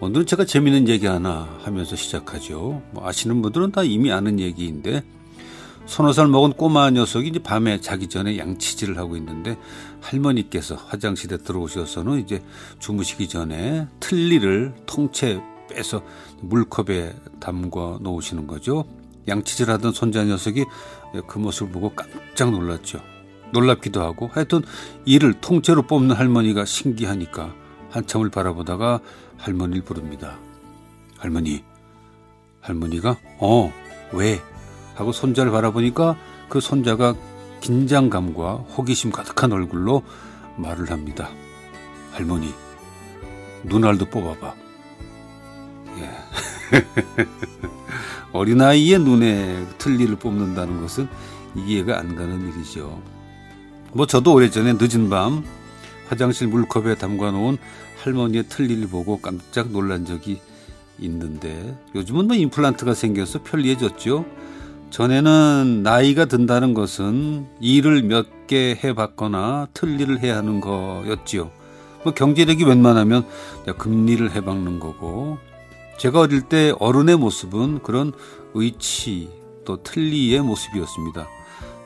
오늘은 제가 재미있는 얘기 하나 하면서 시작하죠. 뭐 아시는 분들은 다 이미 아는 얘기인데 서너 살 먹은 꼬마 녀석이 이제 밤에 자기 전에 양치질을 하고 있는데 할머니께서 화장실에 들어오셔서는 이제 주무시기 전에 틀니를 통째 빼서 물컵에 담궈 놓으시는 거죠. 양치질 하던 손자 녀석이 그 모습을 보고 깜짝 놀랐죠. 놀랍기도 하고 하여튼 이를 통째로 뽑는 할머니가 신기하니까 한참을 바라보다가 할머니를 부릅니다. 할머니. 할머니가 어, 왜? 하고 손자를 바라보니까 그 손자가 긴장감과 호기심 가득한 얼굴로 말을 합니다. 할머니, 눈알도 뽑아봐. 예. 어린아이의 눈에 틀니를 뽑는다는 것은 이해가 안 가는 일이죠. 뭐 저도 오래전에 늦은 밤 화장실 물컵에 담가 놓은 할머니의 틀니를 보고 깜짝 놀란 적이 있는데 요즘은 뭐 임플란트가 생겨서 편리해졌죠. 전에는 나이가 든다는 것은 일을 몇 개 해봤거나 틀니를 해야 하는 거였지요. 뭐 경제력이 웬만하면 금리를 해박는 거고 제가 어릴 때 어른의 모습은 그런 의치 또 틀니의 모습이었습니다.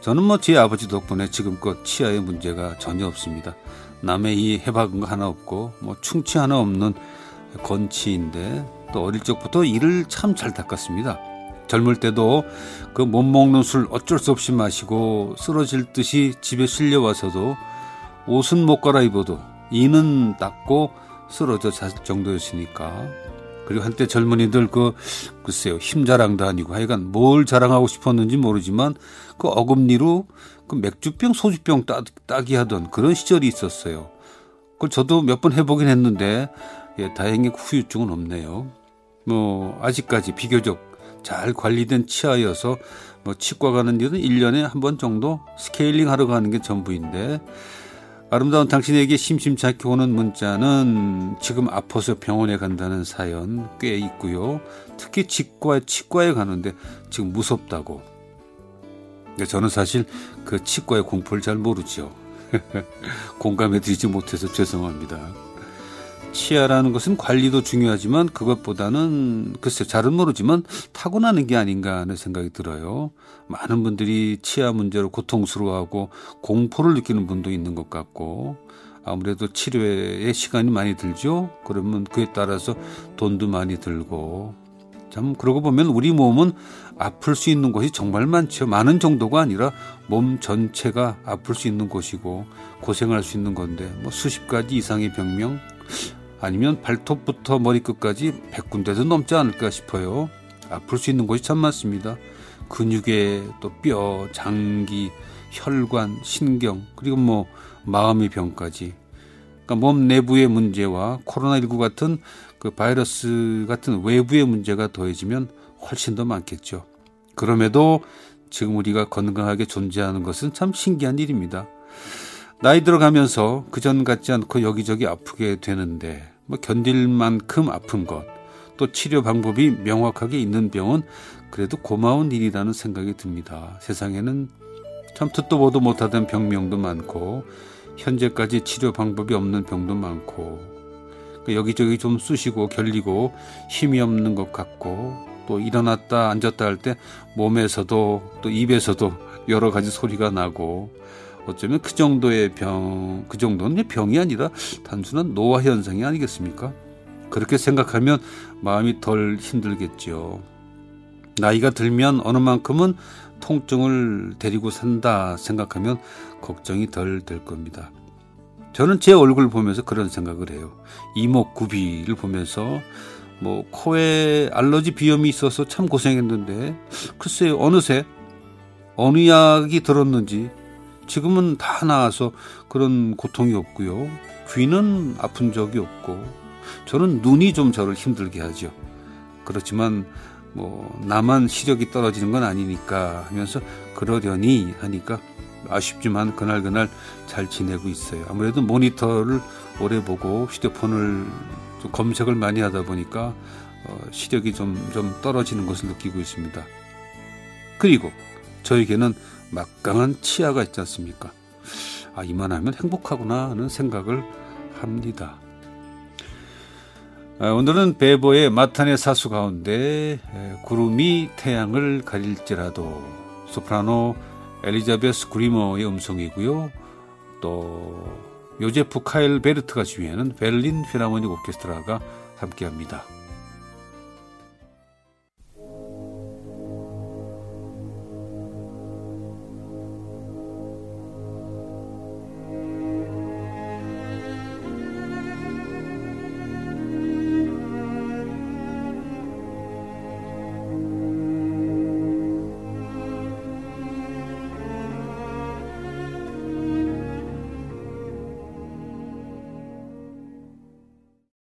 저는 뭐 제 아버지 덕분에 지금껏 치아에 문제가 전혀 없습니다. 남의 이 해박은 거 하나 없고 뭐 충치 하나 없는 건치인데 또 어릴 적부터 이를 참 잘 닦았습니다. 젊을 때도 그 못 먹는 술 어쩔 수 없이 마시고 쓰러질 듯이 집에 실려와서도 옷은 못 갈아입어도 이는 닦고 쓰러져 잘 정도였으니까 그리고 한때 젊은이들 그 글쎄요 힘 자랑도 아니고 하여간 뭘 자랑하고 싶었는지 모르지만 그 어금니로 그 맥주병 소주병 따, 따기 하던 그런 시절이 있었어요. 그걸 저도 몇 번 해보긴 했는데 예, 다행히 후유증은 없네요. 뭐 아직까지 비교적 잘 관리된 치아여서 뭐 치과 가는 일은 1년에 한 번 정도 스케일링 하러 가는 게 전부인데 아름다운 당신에게 심심찮게 오는 문자는 지금 아파서 병원에 간다는 사연 꽤 있고요. 특히 치과, 치과에 가는데 지금 무섭다고. 저는 사실 그 치과의 공포를 잘 모르죠. 공감해 드리지 못해서 죄송합니다. 치아라는 것은 관리도 중요하지만 그것보다는 글쎄 잘은 모르지만 타고나는 게 아닌가 하는 생각이 들어요. 많은 분들이 치아 문제로 고통스러워하고 공포를 느끼는 분도 있는 것 같고 아무래도 치료에 시간이 많이 들죠. 그러면 그에 따라서 돈도 많이 들고 참 그러고 보면 우리 몸은 아플 수 있는 곳이 정말 많죠. 많은 정도가 아니라 몸 전체가 아플 수 있는 곳이고 고생할 수 있는 건데 뭐 수십 가지 이상의 병명 아니면 발톱부터 머리끝까지 100군데도 넘지 않을까 싶어요. 아플 수 있는 곳이 참 많습니다. 근육에 또 뼈, 장기, 혈관, 신경, 그리고 뭐 마음의 병까지. 그러니까 몸 내부의 문제와 코로나19 같은 그 바이러스 같은 외부의 문제가 더해지면 훨씬 더 많겠죠. 그럼에도 지금 우리가 건강하게 존재하는 것은 참 신기한 일입니다. 나이 들어가면서 그전 같지 않고 여기저기 아프게 되는데 뭐 견딜 만큼 아픈 것, 또 치료 방법이 명확하게 있는 병은 그래도 고마운 일이라는 생각이 듭니다. 세상에는 참 듣도 보도 못하던 병명도 많고 현재까지 치료 방법이 없는 병도 많고 그러니까 여기저기 좀 쑤시고 결리고 힘이 없는 것 같고 또 일어났다 앉았다 할 때 몸에서도 또 입에서도 여러 가지 소리가 나고 어쩌면 그 정도의 병, 그 정도는 병이 아니라 단순한 노화 현상이 아니겠습니까? 그렇게 생각하면 마음이 덜 힘들겠죠. 나이가 들면 어느 만큼은 통증을 데리고 산다 생각하면 걱정이 덜 될 겁니다. 저는 제 얼굴 보면서 그런 생각을 해요. 이목구비를 보면서 뭐 코에 알러지 비염이 있어서 참 고생했는데 글쎄요 어느새 어느 약이 들었는지 지금은 다 나아서 그런 고통이 없고요. 귀는 아픈 적이 없고 저는 눈이 좀 저를 힘들게 하죠. 그렇지만 뭐 나만 시력이 떨어지는 건 아니니까 하면서 그러려니 하니까 아쉽지만 그날 그날 잘 지내고 있어요. 아무래도 모니터를 오래 보고 휴대폰을 좀 검색을 많이 하다 보니까 어, 시력이 좀, 좀 떨어지는 것을 느끼고 있습니다. 그리고 저에게는 막강한 치아가 있지 않습니까? 아, 이만하면 행복하구나 하는 생각을 합니다. 아, 오늘은 베버의 마탄의 사수 가운데 구름이 태양을 가릴지라도 소프라노 엘리자베스 그리머의 음성이고요. 또 요제프 카일 베르트가 지휘하는 베를린 필하모닉 오케스트라가 함께합니다.